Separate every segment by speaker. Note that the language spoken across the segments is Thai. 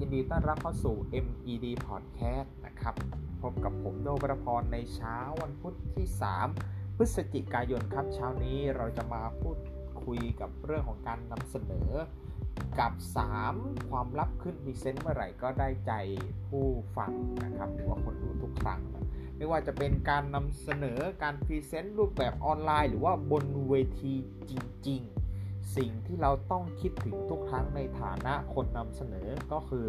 Speaker 1: ยินดีต้อนรับเข้าสู่ MED Podcast นะครับ พบกับผมโดประพรในเช้าวันพุธที่ 3 พฤศจิกายนครับ เช้านี้เราจะมาพูดคุยกับเรื่องของการนำเสนอ กับ 3 ความลับขึ้นพรีเซนต์เมื่อไหร่ก็ได้ใจผู้ฟังนะครับหรือว่าคนดูทุกครั้ง ไม่ว่าจะเป็นการนำเสนอการพรีเซนต์รูปแบบออนไลน์ หรือว่าบนเวทีจริง ๆ สิ่งที่เราต้องคิดถึงทุกครั้งในฐานะคนนำเสนอก็คือ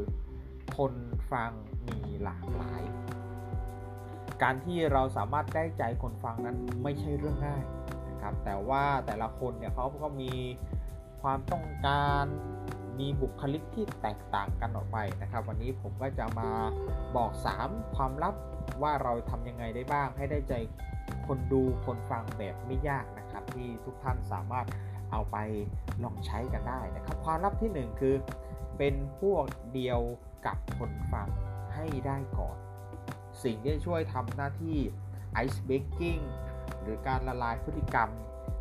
Speaker 1: คนฟังมีหลากหลาย การที่เราสามารถได้ใจคนฟังนั้นไม่ใช่เรื่องง่ายนะครับ แต่ว่าแต่ละคนเนี่ยเขาก็มีความต้องการมีบุคลิกที่แตกต่างกันออกไปนะครับ วันนี้ผมก็จะมาบอก 3 ความลับว่าเราทำยังไงได้บ้างให้ได้ใจคนดูคนฟังแบบไม่ยากนะ ที่ทุกท่านสามารถเอาไปลองใช้กันได้นะครับ ความลับที่ 1 คือ เป็นพวกเดียวกับคนฟังให้ได้ก่อน สิ่งที่ช่วยทำหน้าที่ ice breaking หรือการละลายพฤติกรรม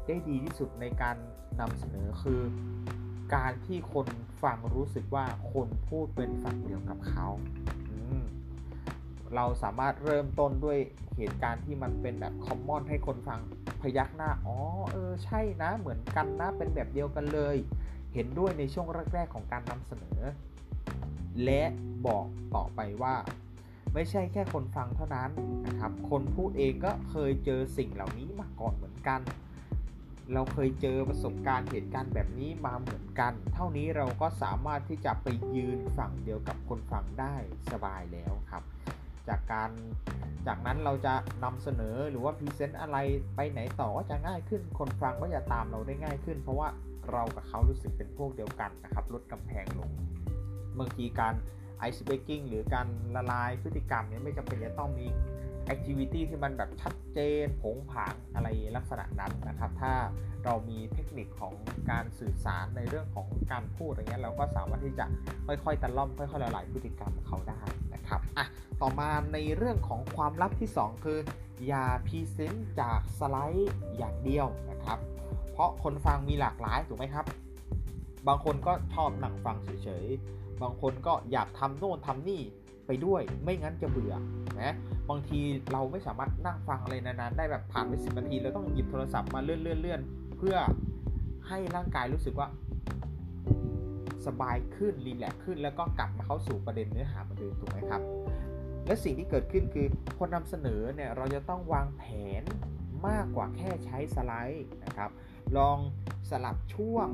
Speaker 1: ได้ดีที่สุดในการนำเสนอคือ การที่คนฟังรู้สึกว่าคนพูดเป็นฝั่งเดียวกับเขา เราสามารถเริ่มต้นด้วยเหตุการณ์ที่มันเป็นแบบคอมมอนให้คนฟังพยักหน้า อ๋อ เออ ใช่นะ เหมือนกันนะ เป็นแบบเดียวกันเลย เห็นด้วยในช่วงแรก ๆ ของการนำเสนอ และบอกต่อไปว่า ไม่ใช่แค่คนฟังเท่านั้นนะครับ คนพูดเองก็เคยเจอสิ่งเหล่านี้มาก่อนเหมือนกัน เราเคยเจอประสบการณ์เหตุการณ์แบบนี้มาเหมือนกัน เท่านี้เราก็สามารถที่จะไปยืนฝั่งเดียวกับคนฟังได้สบายแล้วครับ จากการจากนั้นเราจะนำเสนอหรือว่าพรีเซนต์อะไรไปไหนต่อก็จะง่ายขึ้น คนฟังก็จะตามเราได้ง่ายขึ้น เพราะว่าเรากับเขารู้สึกเป็นพวกเดียวกันนะครับ ลดกำแพงลงบางทีการ ice breaking หรือการละลายพฤติกรรมเนี่ยไม่จำเป็นจะต้องมี activity ที่มันแบบชัดเจนโผงผางอะไรลักษณะนั้นนะครับ ถ้าเรามีเทคนิคของการสื่อสารในเรื่องของการพูดอะไรเงี้ยเราก็สามารถที่จะค่อยๆตะล่อมค่อยๆละลายพฤติกรรมเขาได้นะครับอะต่อมาในเรื่องของความลับที่ 2 คือ อย่าพรีเซนต์จากสไลด์อย่างเดียวนะครับ เพราะคนฟังมีหลากหลายถูกไหมครับ บางคนก็ชอบนั่งฟังเฉยๆบางคนก็อยากทำโน่นทำนี่ ไปด้วยไม่งั้นจะเบื่อนะบางทีเราไม่สามารถนั่งฟังอะไรนานๆได้แบบผ่านไปสิบนาทีเราต้องหยิบโทรศัพท์มาเลื่อนๆเพื่อให้ร่างกายรู้สึกว่าสบายขึ้นรีแลกขึ้นแล้วก็กลับมาเข้าสู่ประเด็นเนื้อหาเหมือนเดิมถูกไหมครับ และสิ่งที่เกิดขึ้นคือคนนำเสนอเนี่ยเราจะต้องวางแผนมากกว่าแค่ใช้สไลด์นะครับ ลองสลับช่วง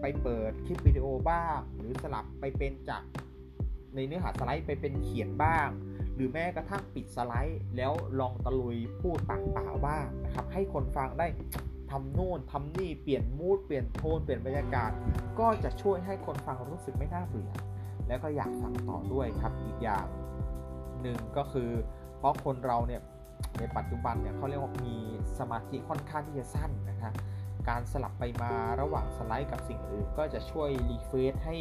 Speaker 1: ไปเปิดคลิปวิดีโอบ้าง หรือสลับไปเป็นจาก ในเนื้อหาสไลด์ไปเป็นเขียนบ้าง หรือแม้กระทั่งปิดสไลด์ แล้วลองตะลุยพูดปากเปล่าบ้างนะครับ ให้คนฟังได้ทำโน่นทำนี่เปลี่ยนมูดเปลี่ยนโทนเปลี่ยนบรรยากาศ ก็จะช่วยให้คนฟังรู้สึกไม่น่าเบื่อแล้วก็อยากฟังต่อด้วยครับอีกอย่างหนึ่งก็คือ เพราะคนเราเนี่ยในปัจจุบันเนี่ยเขาเรียกว่ามีสมาธิค่อนข้างที่จะสั้นนะครับการสลับไปมาระหว่างสไลด์กับสิ่งอื่น ก็จะช่วยรีเฟรชให้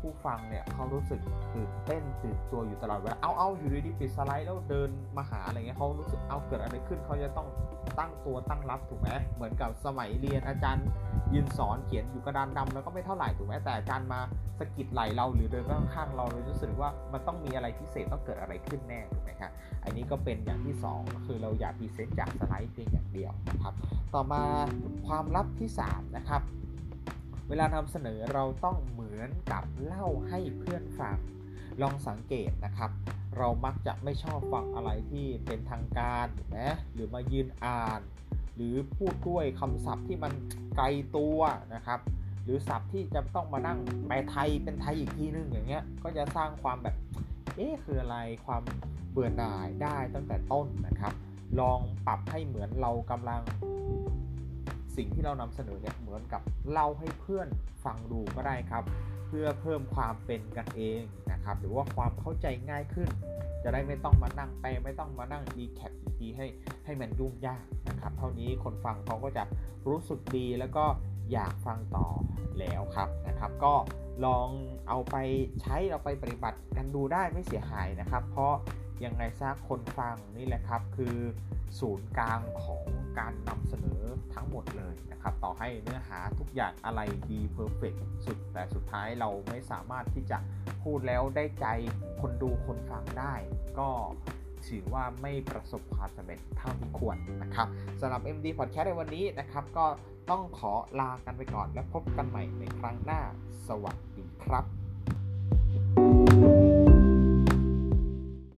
Speaker 1: ผู้ฟังเนี่ยเขารู้สึกตื่นเต้นตื่นตัวอยู่ตลอดเวลาเอาเอาอยู่ดีๆปิดสไลด์แล้วเดินมาหาอะไรเงี้ยเขารู้สึกเอาเกิดอะไรขึ้นเขาจะต้องตั้งตัวตั้งรับถูกไหมเหมือนกับสมัยเรียนอาจารย์ยืนสอนเขียนอยู่กระดานดำแล้วก็ไม่เท่าไหร่ถูกไหมแต่อาจารย์มาสกิดไหลเราหรือเดินข้างๆเราเรารู้สึกว่ามันต้องมีอะไรพิเศษต้องเกิดอะไรขึ้นแน่ถูกไหมครับอันนี้ก็เป็นอย่างที่2ก็คือเราอย่าพรีเซนต์จากสไลด์เพียงอย่างเดียวนะครับต่อมาความลับที่3นะครับ เวลานำเสนอเราต้องเหมือนกับเล่าให้เพื่อนฟัง ลองสังเกตนะครับ เรามักจะไม่ชอบฟังอะไรที่เป็นทางการนะหรือมายืนอ่าน หรือพูดด้วยคำศัพท์ที่มันไกลตัวนะครับหรือศัพท์ที่จะต้องมานั่งแปลไทยเป็นไทยอีกทีนึงอย่างเงี้ย ก็จะสร้างความแบบ เอ๊ะคืออะไร ความเบื่อหน่ายได้ตั้งแต่ต้นนะครับ ลองปรับให้เหมือนเรากำลัง สิ่งที่เรานำเสนอเนี่ยเหมือนกับเล่าให้เพื่อนฟังดูก็ได้ครับ เพื่อเพิ่มความเป็นกันเองนะครับ หรือว่าความเข้าใจง่ายขึ้น จะได้ไม่ต้องมานั่งไปไม่ต้องมานั่งดีแคปอีกทีให้ให้มันยุ่งยากนะครับ เท่านี้คนฟังเขาก็จะรู้สึกดีแล้วก็อยากฟังต่อแล้วครับนะครับ ก็ลองเอาไปใช้เราไปปฏิบัติกันดูได้ไม่เสียหายนะครับ เพราะ ยังไงซะคนฟังนี่แหละครับคือศูนย์กลางของการนำเสนอทั้งหมดเลยนะครับ ต่อให้เนื้อหาทุกอย่างอะไรดีเพอร์เฟกสุด แต่สุดท้ายเราไม่สามารถที่จะพูดแล้วได้ใจคนดูคนฟังได้ ก็ถือว่าไม่ประสบความสำเร็จเท่าที่ควรนะครับสำหรับ MD Podcast ในวันนี้นะครับ ก็ต้องขอลากันไปก่อนและพบกันใหม่ในครั้งหน้า สวัสดีครับ